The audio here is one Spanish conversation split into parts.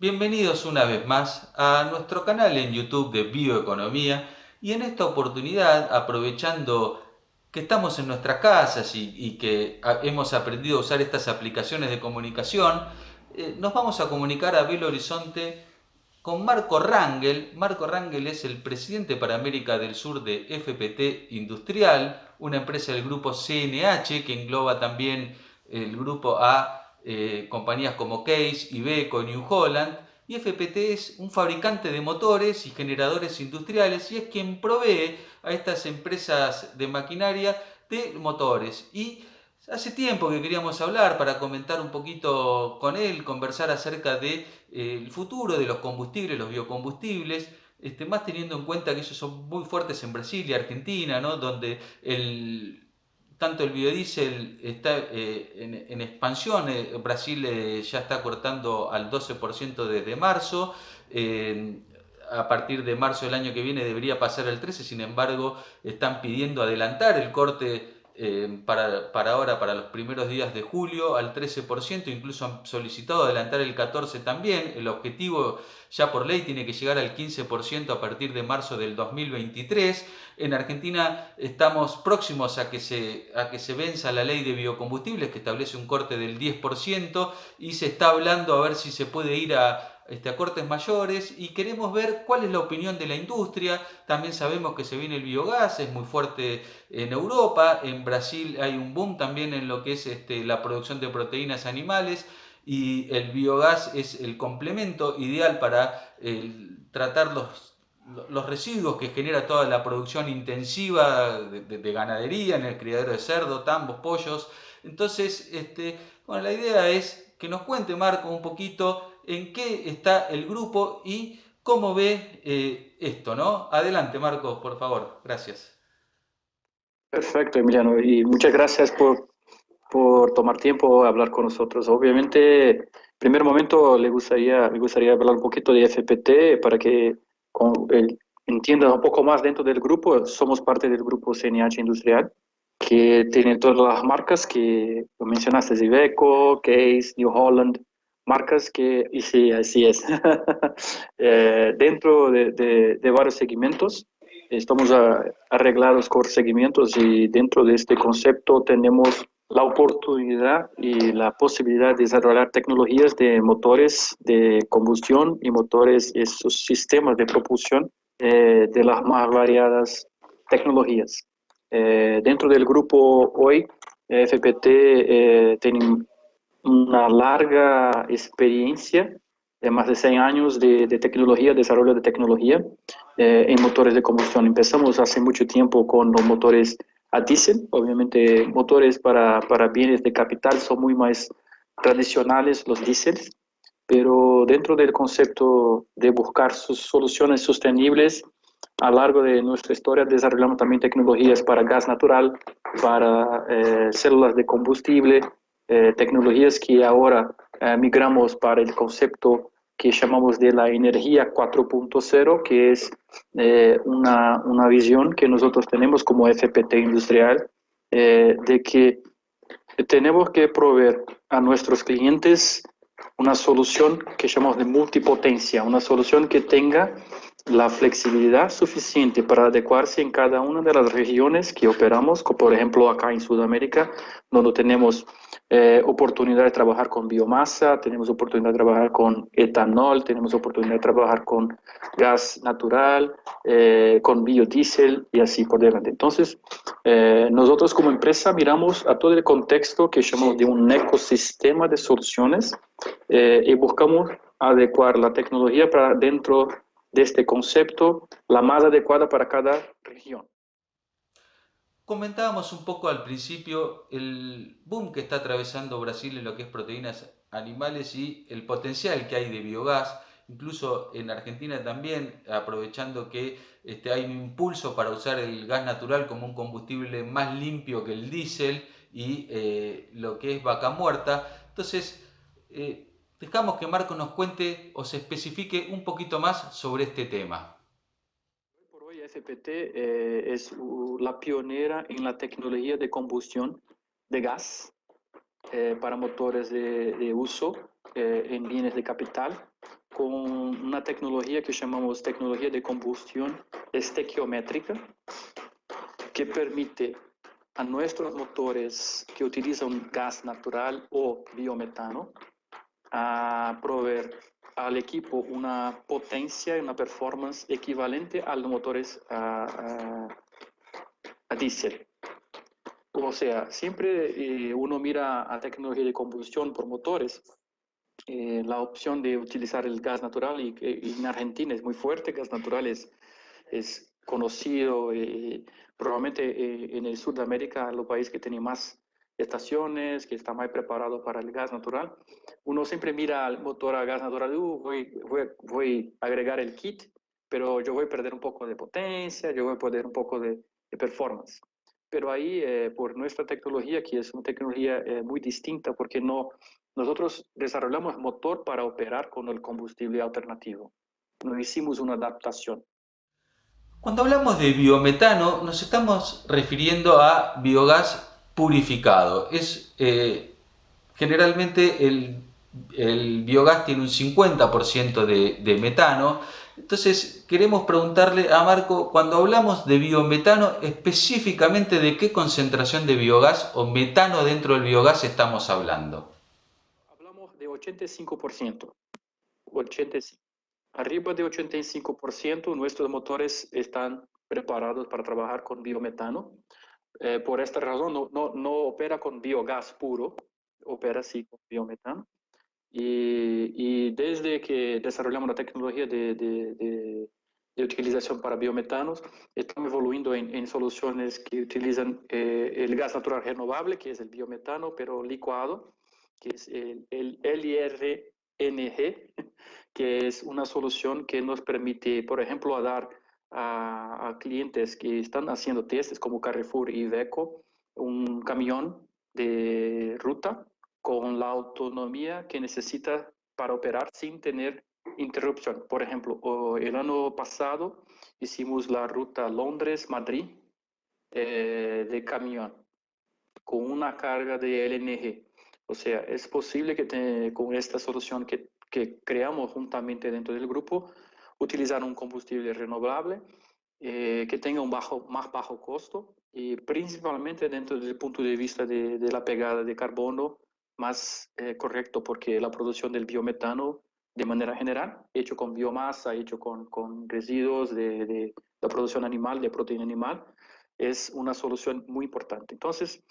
Bienvenidos una vez más a nuestro canal en YouTube de Bioeconomía y en esta oportunidad, aprovechando que estamos en nuestras casas y, que hemos aprendido a usar estas aplicaciones de comunicación, eh, nos vamos a comunicar a Belo Horizonte con Marco Rangel. Marco Rangel es el presidente para América del Sur de FPT Industrial, una empresa del grupo CNH que engloba también el grupo A eh, compañías como Case, Iveco, New Holland, y FPT es un fabricante de motores y generadores industriales y es quien provee a estas empresas de maquinaria de motores. Y hace tiempo que queríamos hablar para comentar un poquito con él, conversar acerca del de, eh, futuro de los combustibles, los biocombustibles, este, más teniendo en cuenta que ellos son muy fuertes en Brasil y Argentina, ¿no? donde el, tanto el biodiesel está eh, en, expansión, eh, Brasil eh, ya está cortando al 12% desde marzo, a partir de marzo del año que viene debería pasar al 13%, sin embargo están pidiendo adelantar el corte eh, para, para, ahora, para los primeros días de julio, al 13%, incluso han solicitado adelantar el 14% también. El objetivo ya por ley tiene que llegar al 15% a partir de marzo del 2023. En Argentina estamos próximos a que, se, a que se venza la ley de biocombustibles que establece un corte del 10% y se está hablando a ver si se puede ir a este, a cortes mayores y queremos ver cuál es la opinión de la industria. También sabemos que se viene el biogás, es muy fuerte en Europa, en Brasil hay un boom también en lo que es este, la producción de proteínas animales y el biogás es el complemento ideal para tratar los, los residuos que genera toda la producción intensiva de, ganadería en el criadero de cerdo, tambos, pollos. Entonces, este, bueno, la idea es que nos cuente Marco un poquito en qué está el grupo y cómo ve eh, esto, ¿no? Adelante, Marcos, por favor. Gracias. Perfecto, Emiliano, y muchas gracias por, por tomar tiempo a hablar con nosotros. Obviamente, en primer momento le gustaría, me gustaría hablar un poquito de FPT para que con, entiendan un poco más dentro del grupo. Somos parte del grupo CNH Industrial, que tiene todas las marcas que mencionaste, Iveco, Case, New Holland, marcas que, y sí, así es, eh, dentro de, de, varios segmentos, estamos arreglados con segmentos y dentro de este concepto tenemos la oportunidad y la posibilidad de desarrollar tecnologías de motores de combustión y motores, esos sistemas de propulsión eh, de las más variadas tecnologías. Eh, dentro del grupo hoy, FPT tiene una larga experiencia de más de 100 años de, tecnología, desarrollo de tecnología eh, en motores de combustión. Empezamos hace mucho tiempo con los motores a diésel, obviamente motores para, para bienes de capital son muy más tradicionales los diésels, pero dentro del concepto de buscar sus soluciones sostenibles, a lo largo de nuestra historia desarrollamos también tecnologías para gas natural, para eh, células de combustible, eh, tecnologías que ahora eh, migramos para el concepto que llamamos de la energía 4.0, que es eh, una, una, visión que nosotros tenemos como FPT industrial, de que tenemos que proveer a nuestros clientes una solución que llamamos de multipotencia, una solución que tenga la flexibilidad suficiente para adecuarse en cada una de las regiones que operamos, como por ejemplo acá en Sudamérica, donde tenemos eh, oportunidad de trabajar con biomasa, tenemos oportunidad de trabajar con etanol, tenemos oportunidad de trabajar con gas natural, eh, con biodiesel y así por delante. Entonces, eh, nosotros como empresa miramos a todo el contexto que llamamos de un ecosistema de soluciones y buscamos adecuar la tecnología para dentro de este concepto, la más adecuada para cada región. Comentábamos un poco al principio el boom que está atravesando Brasil en lo que es proteínas animales y el potencial que hay de biogás, incluso en Argentina también, aprovechando que este, hay un impulso para usar el gas natural como un combustible más limpio que el diésel y eh, lo que es vaca muerta. Entonces, eh, dejamos que Marco nos cuente o se especifique un poquito más sobre este tema. Hoy por hoy FPT eh, es la pionera en la tecnología de combustión de gas eh, para motores de, uso eh, en bienes de capital, con una tecnología que llamamos tecnología de combustión estequiométrica, que permite a nuestros motores que utilizan gas natural o biometano a proveer al equipo una potencia y una performance equivalente a los motores a, a, diésel. O sea, siempre eh, uno mira a tecnología de combustión por motores, eh, la opción de utilizar el gas natural y, en Argentina es muy fuerte, gas natural es, es conocido, eh, probablemente eh, en el sur de América, los países que tienen más estaciones, que están más preparados para el gas natural, uno siempre mira al motor a gas natural, uh, voy, voy, voy, a agregar el kit, pero yo voy a perder un poco de potencia, yo voy a perder un poco de, performance. Pero ahí, eh, por nuestra tecnología, que es una tecnología muy distinta, porque no, nosotros desarrollamos motor para operar con el combustible alternativo. No hicimos una adaptación. Cuando hablamos de biometano, nos estamos refiriendo a biogás purificado. Es, eh, generalmente el, biogás tiene un 50% de, de, metano. Entonces queremos preguntarle a Marco, cuando hablamos de biometano, específicamente de qué concentración de biogás o metano dentro del biogás estamos hablando. Hablamos de 85%. 85. Arriba de 85% nuestros motores están preparados para trabajar con biometano. Eh, por esta razón no, no, no, opera con biogás puro, opera sí con biometano. Y, y desde que desarrollamos la tecnología de, de, de, de utilización para biometanos, estamos evolucionando en, en soluciones que utilizan eh, el gas natural renovable, que es el biometano, pero licuado, que es el, el LIR NG, que es una solución que nos permite, por ejemplo, dar a, clientes que están haciendo testes como Carrefour y Iveco un camión de ruta con la autonomía que necesita para operar sin tener interrupción. Por ejemplo, el año pasado hicimos la ruta Londres-Madrid eh, de camión con una carga de LNG. O sea, es posible que con esta solución que, que, creamos juntamente dentro del grupo, utilizar un combustible renovable eh, que tenga un bajo, más bajo costo y principalmente dentro del punto de vista de, de la pegada de carbono más eh, correcto, porque la producción del biometano de manera general, hecho con biomasa, hecho con, con residuos de, de la producción animal, de proteína animal, es una solución muy importante. Entonces,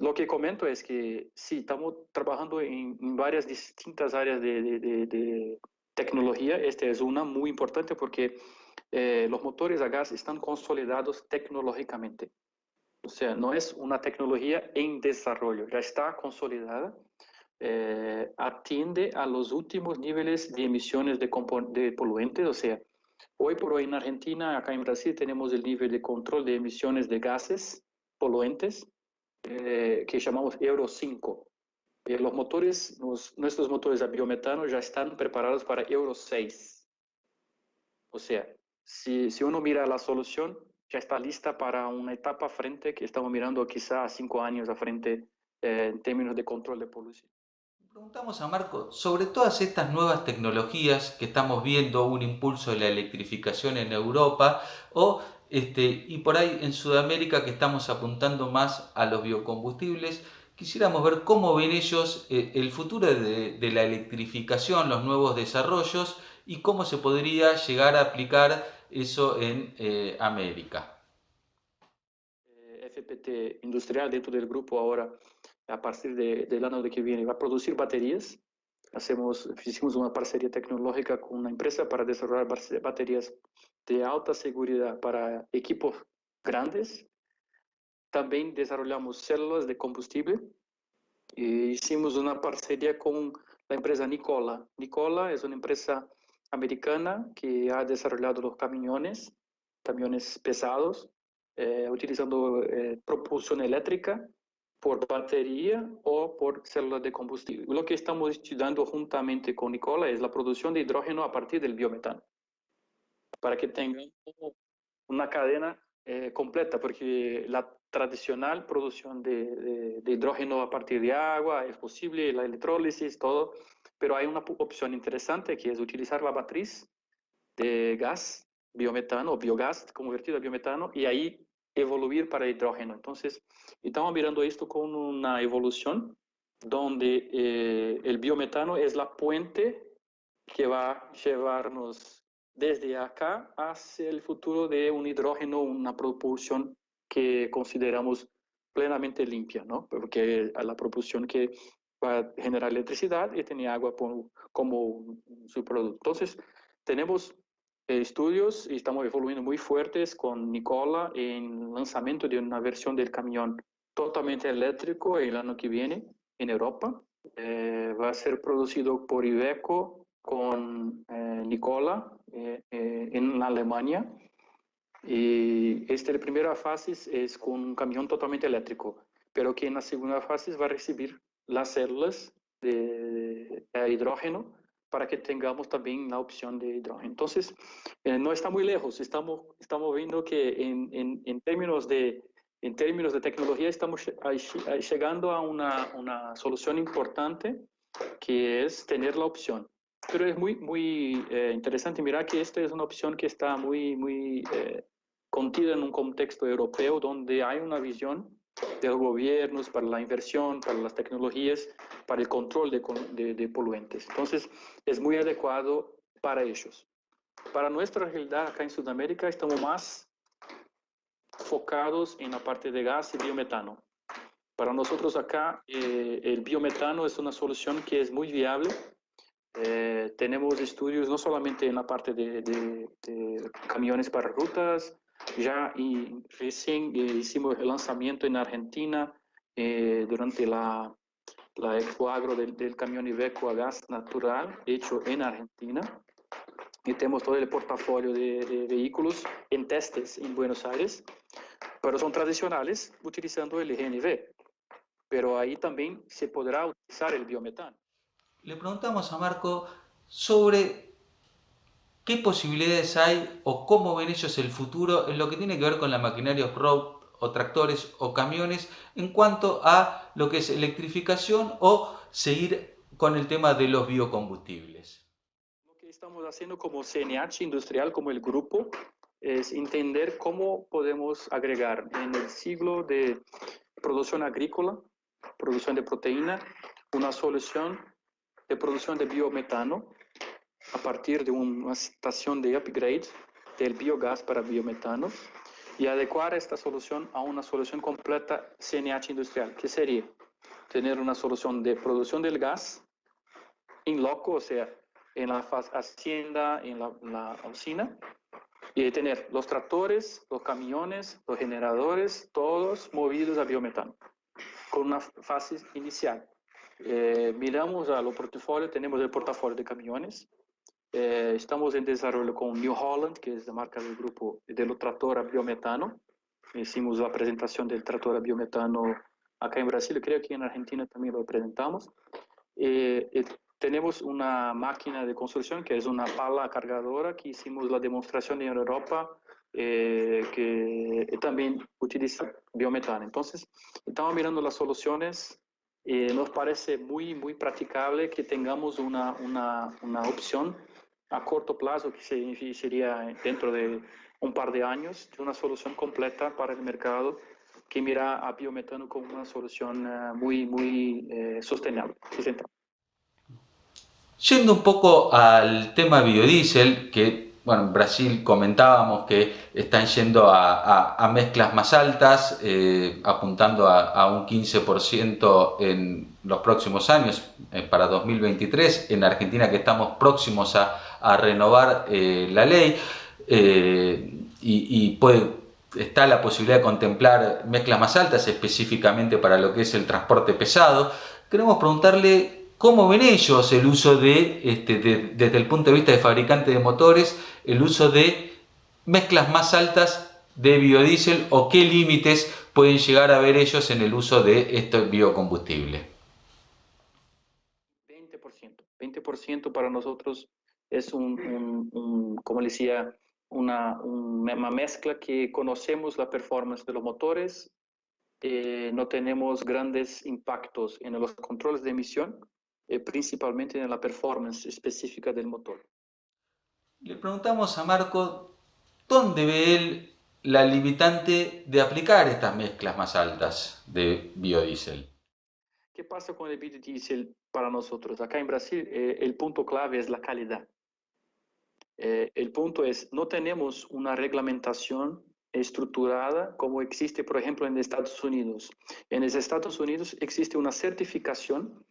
lo que comento es que sí, estamos trabajando en, varias distintas áreas de, tecnología. Esta es una muy importante porque eh, los motores a gas están consolidados tecnológicamente. O sea, no es una tecnología en desarrollo, ya está consolidada. Eh, atiende a los últimos niveles de emisiones de, de poluentes, o sea, Hoy por hoy en Argentina, acá en Brasil, tenemos el nivel de control de emisiones de gases poluentes eh, que llamamos Euro 5. Eh, los motores, nuestros motores a biometano ya están preparados para Euro 6. O sea, si, si uno mira la solución, ya está lista para una etapa frente que estamos mirando quizá a cinco años a frente eh, en términos de control de polución. Preguntamos a Marco sobre todas estas nuevas tecnologías que estamos viendo, un impulso de la electrificación en Europa o este, y por ahí en Sudamérica que estamos apuntando más a los biocombustibles. Quisiéramos ver cómo ven ellos eh, el futuro de, la electrificación, los nuevos desarrollos y cómo se podría llegar a aplicar eso en eh, América. Eh, FPT industrial dentro del grupo ahora a partir de, del año de que viene, va a producir baterías. Hacemos, hicimos una parcería tecnológica con una empresa para desarrollar baterías de alta seguridad para equipos grandes. También desarrollamos células de combustible. Y hicimos una parcería con la empresa Nicola. Nicola es una empresa americana que ha desarrollado los camiones, camiones pesados, eh, utilizando eh, propulsión eléctrica por batería o por células de combustible. Lo que estamos estudiando juntamente con Nicola es la producción de hidrógeno a partir del biometano, para que tengan una cadena eh, completa, porque la tradicional producción de, de, hidrógeno a partir de agua es posible, la electrólisis, todo, pero hay una opción interesante que es utilizar la matriz de gas, biometano o biogás convertido a biometano y ahí evoluir para hidrógeno. Entonces, estamos mirando esto con una evolución donde eh, el biometano es la puente que va a llevarnos desde acá hacia el futuro de un hidrógeno, una propulsión que consideramos plenamente limpia, ¿no? Porque la propulsión que va a generar electricidad y tiene agua como su producto. Entonces, tenemos eh, estudios y estamos evolucionando muy fuertes con Nicola en lanzamiento de una versión del camión totalmente eléctrico el año que viene en Europa. Eh, va a ser producido por Iveco con eh, Nicola en Alemania. Y esta primera fase es con un camión totalmente eléctrico, pero que en la segunda fase va a recibir las células de, hidrógeno para que tengamos también la opción de hidrógeno. Entonces, eh, no está muy lejos, estamos, estamos viendo que en, en, en, términos de, en términos de tecnología estamos llegando a una, una, solución importante que es tener la opción. Pero es muy, muy eh, interesante mirar que esta es una opción que está muy, muy eh, contida en un contexto europeo donde hay una visión de los gobiernos para la inversión, para las tecnologías, para el control de, de, poluentes. Entonces, es muy adecuado para ellos. Para nuestra realidad acá en Sudamérica estamos más focados en la parte de gas y biometano. Para nosotros acá eh, el biometano es una solución que es muy viable. Eh, tenemos estudios no solamente en la parte de, de camiones para rutas, ya y recién eh, hicimos el lanzamiento en Argentina eh, durante la, la Expo Agro del, camión Iveco a gas natural hecho en Argentina. Y tenemos todo el portafolio de, vehículos en testes en Buenos Aires, pero son tradicionales utilizando el GNV. Pero ahí también se podrá utilizar el biometano. Le preguntamos a Marco sobre qué posibilidades hay o cómo ven ellos el futuro en lo que tiene que ver con la maquinaria off-road o tractores o camiones en cuanto a lo que es electrificación o seguir con el tema de los biocombustibles. Lo que estamos haciendo como CNH industrial, como el grupo, es entender cómo podemos agregar en el siglo de producción agrícola, producción de proteína, una solución de producción de biometano a partir de una estación de upgrade del biogás para biometano y adecuar esta solución a una solución completa CNH industrial, que sería tener una solución de producción del gas en loco, o sea, en la hacienda, en la, la usina, y tener los tractores, los camiones, los generadores, todos movidos a biometano, con una fase inicial. Eh, miramos a lo portafolio, tenemos el portafolio de camiones, eh, estamos en desarrollo con New Holland, que es la marca del grupo del tractor a biometano. Hicimos la presentación del tractor a biometano acá en Brasil, creo que en Argentina también lo presentamos. Eh, eh, tenemos una máquina de construcción que es una pala cargadora que hicimos la demostración en Europa que también utiliza biometano. Entonces, estamos mirando las soluciones nos parece muy, muy practicable que tengamos una, una, una opción a corto plazo, que sería dentro de un par de años, de una solución completa para el mercado que mira a biometano como una solución eh, muy, muy eh, sostenible, Yendo un poco al tema biodiesel, que bueno, en Brasil comentábamos que están yendo a, mezclas más altas, eh, apuntando a, un 15% en los próximos años, para 2023. En Argentina que estamos próximos a, a renovar eh, la ley eh, y, puede, está la posibilidad de contemplar mezclas más altas específicamente para lo que es el transporte pesado. Queremos preguntarle cómo ven ellos el uso de, este, desde el punto de vista de fabricante de motores, el uso de mezclas más altas de biodiesel o qué límites pueden llegar a ver ellos en el uso de este biocombustible. 20%, 20% para nosotros es un, como decía, una, una, mezcla que conocemos la performance de los motores, eh, no tenemos grandes impactos en los controles de emisión, eh, principalmente en la performance específica del motor. Le preguntamos a Marco dónde ve él la limitante de aplicar estas mezclas más altas de biodiesel. ¿Qué pasa con el biodiesel para nosotros? Acá en Brasil eh, el punto clave es la calidad. Eh, el punto es, no tenemos una reglamentación estructurada como existe, por ejemplo, en Estados Unidos. En los Estados Unidos existe una certificación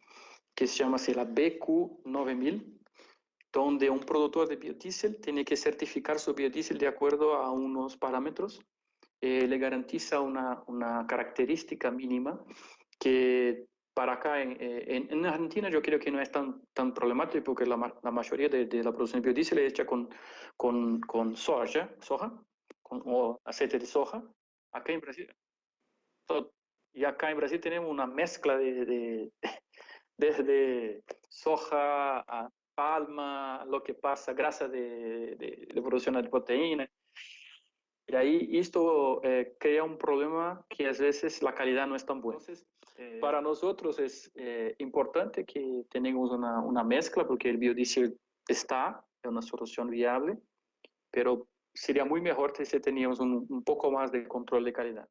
que se llama la BQ9000, donde un productor de biodiesel tiene que certificar su biodiesel de acuerdo a unos parámetros. Eh, le garantiza una, una, característica mínima que para acá en, eh, en, Argentina yo creo que no es tan, tan problemático porque la, la mayoría de, de, la producción de biodiesel es hecha con, con, con soja, soja con, o aceite de soja. Acá en Brasil, y acá en Brasil tenemos una mezcla de, de desde soja a palma, lo que pasa, grasa de, de, de producción de proteína. Y ahí esto eh, crea un problema que a veces la calidad no es tan buena. Entonces, eh, para nosotros es eh, importante que tengamos una, una, mezcla porque el biodiesel está, es una solución viable, pero sería muy mejor si teníamos un, un poco más de control de calidad.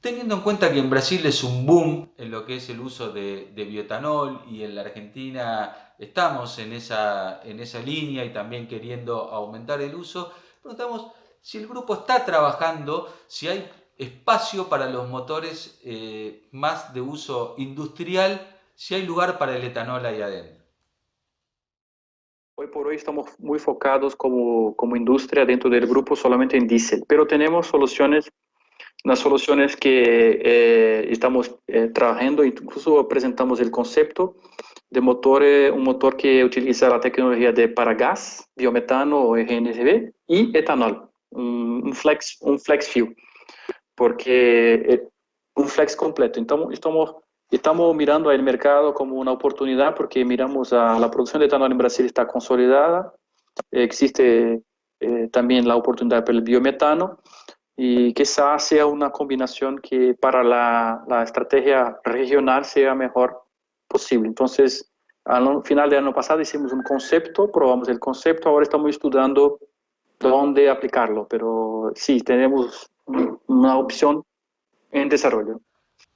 Teniendo en cuenta que en Brasil es un boom en lo que es el uso de, de bioetanol y en la Argentina estamos en esa, en esa línea y también queriendo aumentar el uso, preguntamos si el grupo está trabajando, si hay espacio para los motores eh, más de uso industrial, si hay lugar para el etanol ahí adentro. Hoy por hoy estamos muy focados como, como industria dentro del grupo solamente en diésel, pero tenemos soluciones unas soluciones que eh, estamos eh, trabajando, incluso presentamos el concepto de motor, eh, un motor que utiliza la tecnología de paragas, biometano o GNSB y etanol, un, flex, un flex fuel, porque un flex completo. Entonces, estamos, estamos mirando al mercado como una oportunidad porque miramos a la producción de etanol en Brasil está consolidada, existe también la oportunidad para el biometano, y quizás sea una combinación que para la, la, estrategia regional sea mejor posible. Entonces, al final del año pasado hicimos un concepto, probamos el concepto, ahora estamos estudiando dónde aplicarlo, pero sí, tenemos una opción en desarrollo.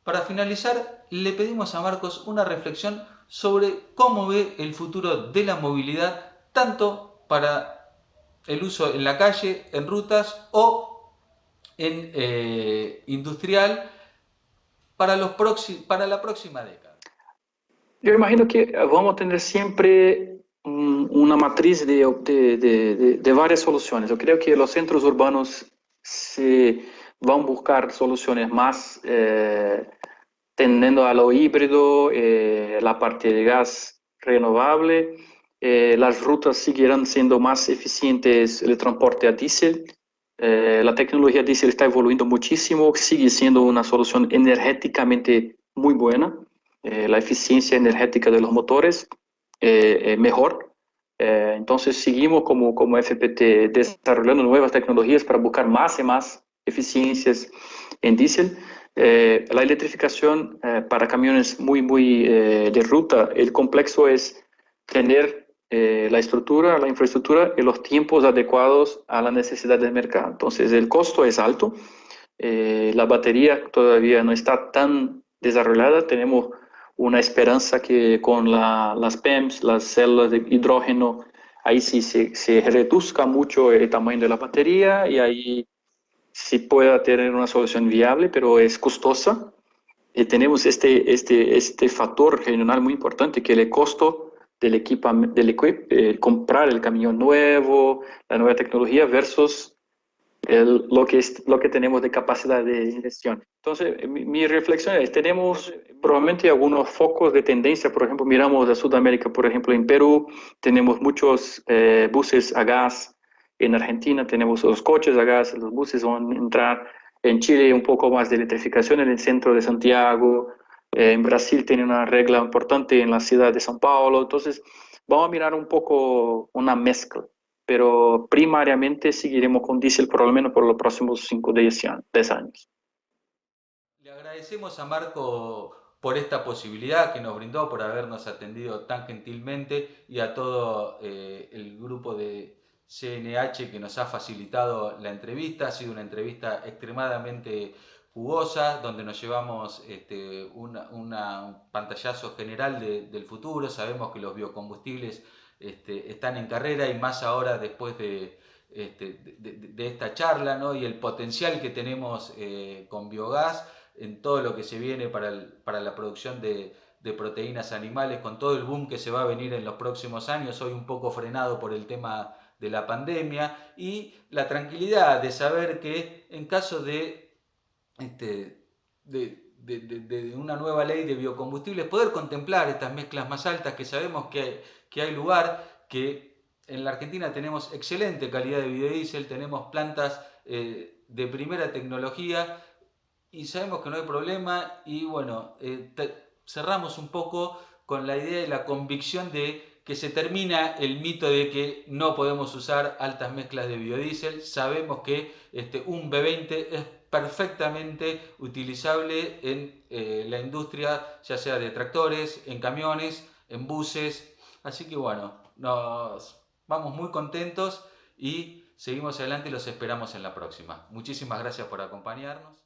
Para finalizar, le pedimos a Marcos una reflexión sobre cómo ve el futuro de la movilidad, tanto para el uso en la calle, en rutas o en eh, industrial para, los para la próxima década? Yo imagino que vamos a tener siempre una matriz de, de, de, varias soluciones. Yo creo que los centros urbanos se van a buscar soluciones más eh, tendiendo a lo híbrido, eh, la parte de gas renovable. las rutas seguirán siendo más eficientes el transporte a diésel eh, la tecnología diésel está evolucionando muchísimo, sigue siendo una solución energéticamente muy buena. Eh, la eficiencia energética de los motores eh, mejor. Eh, entonces seguimos como, como FPT desarrollando nuevas tecnologías para buscar más y más eficiencias en diésel. la electrificación para camiones muy, muy de ruta, el complejo es tener eh, la estructura, la infraestructura y los tiempos adecuados a la necesidad del mercado. Entonces, el costo es alto, eh, la batería todavía no está tan desarrollada, tenemos una esperanza que con las PEMS, las células de hidrógeno, ahí sí se, se, reduzca mucho el tamaño de la batería y ahí sí pueda tener una solución viable, pero es costosa. Y tenemos este, este, este factor regional muy importante, que el costo del equipo, del equip, eh, comprar el camión nuevo, la nueva tecnología versus el, lo, que es, lo que tenemos de capacidad de gestión. Entonces, mi, reflexión es, tenemos probablemente algunos focos de tendencia, por ejemplo, miramos a Sudamérica, por ejemplo, en Perú tenemos muchos eh, buses a gas, en Argentina tenemos los coches a gas, los buses van a entrar, en Chile un poco más de electrificación en el centro de Santiago, eh, en Brasil tiene una regla importante en la ciudad de São Paulo. Entonces, vamos a mirar un poco una mezcla, pero primariamente seguiremos con diésel por lo menos por los próximos 5 o 10 años. Le agradecemos a Marco por esta posibilidad que nos brindó, por habernos atendido tan gentilmente y a todo eh, el grupo de CNH que nos ha facilitado la entrevista. Ha sido una entrevista extremadamente jugosa, donde nos llevamos este, un pantallazo general del futuro. Sabemos que los biocombustibles este, están en carrera y más ahora después de, este, de, esta charla ¿no? y el potencial que tenemos eh, con biogás en todo lo que se viene para, la producción de, proteínas animales, con todo el boom que se va a venir en los próximos años, hoy un poco frenado por el tema de la pandemia, y la tranquilidad de saber que en caso de, este, de, una nueva ley de biocombustibles, poder contemplar estas mezclas más altas, que sabemos que, que hay lugar, que en la Argentina tenemos excelente calidad de biodiesel, tenemos plantas eh, de primera tecnología y sabemos que no hay problema y bueno, eh, cerramos un poco con la idea y la convicción de que se termina el mito de que no podemos usar altas mezclas de biodiesel. Sabemos que este, un B20 es perfectamente utilizable en eh, la industria, ya sea de tractores, en camiones, en buses. Así que bueno, nos vamos muy contentos y seguimos adelante y los esperamos en la próxima. Muchísimas gracias por acompañarnos.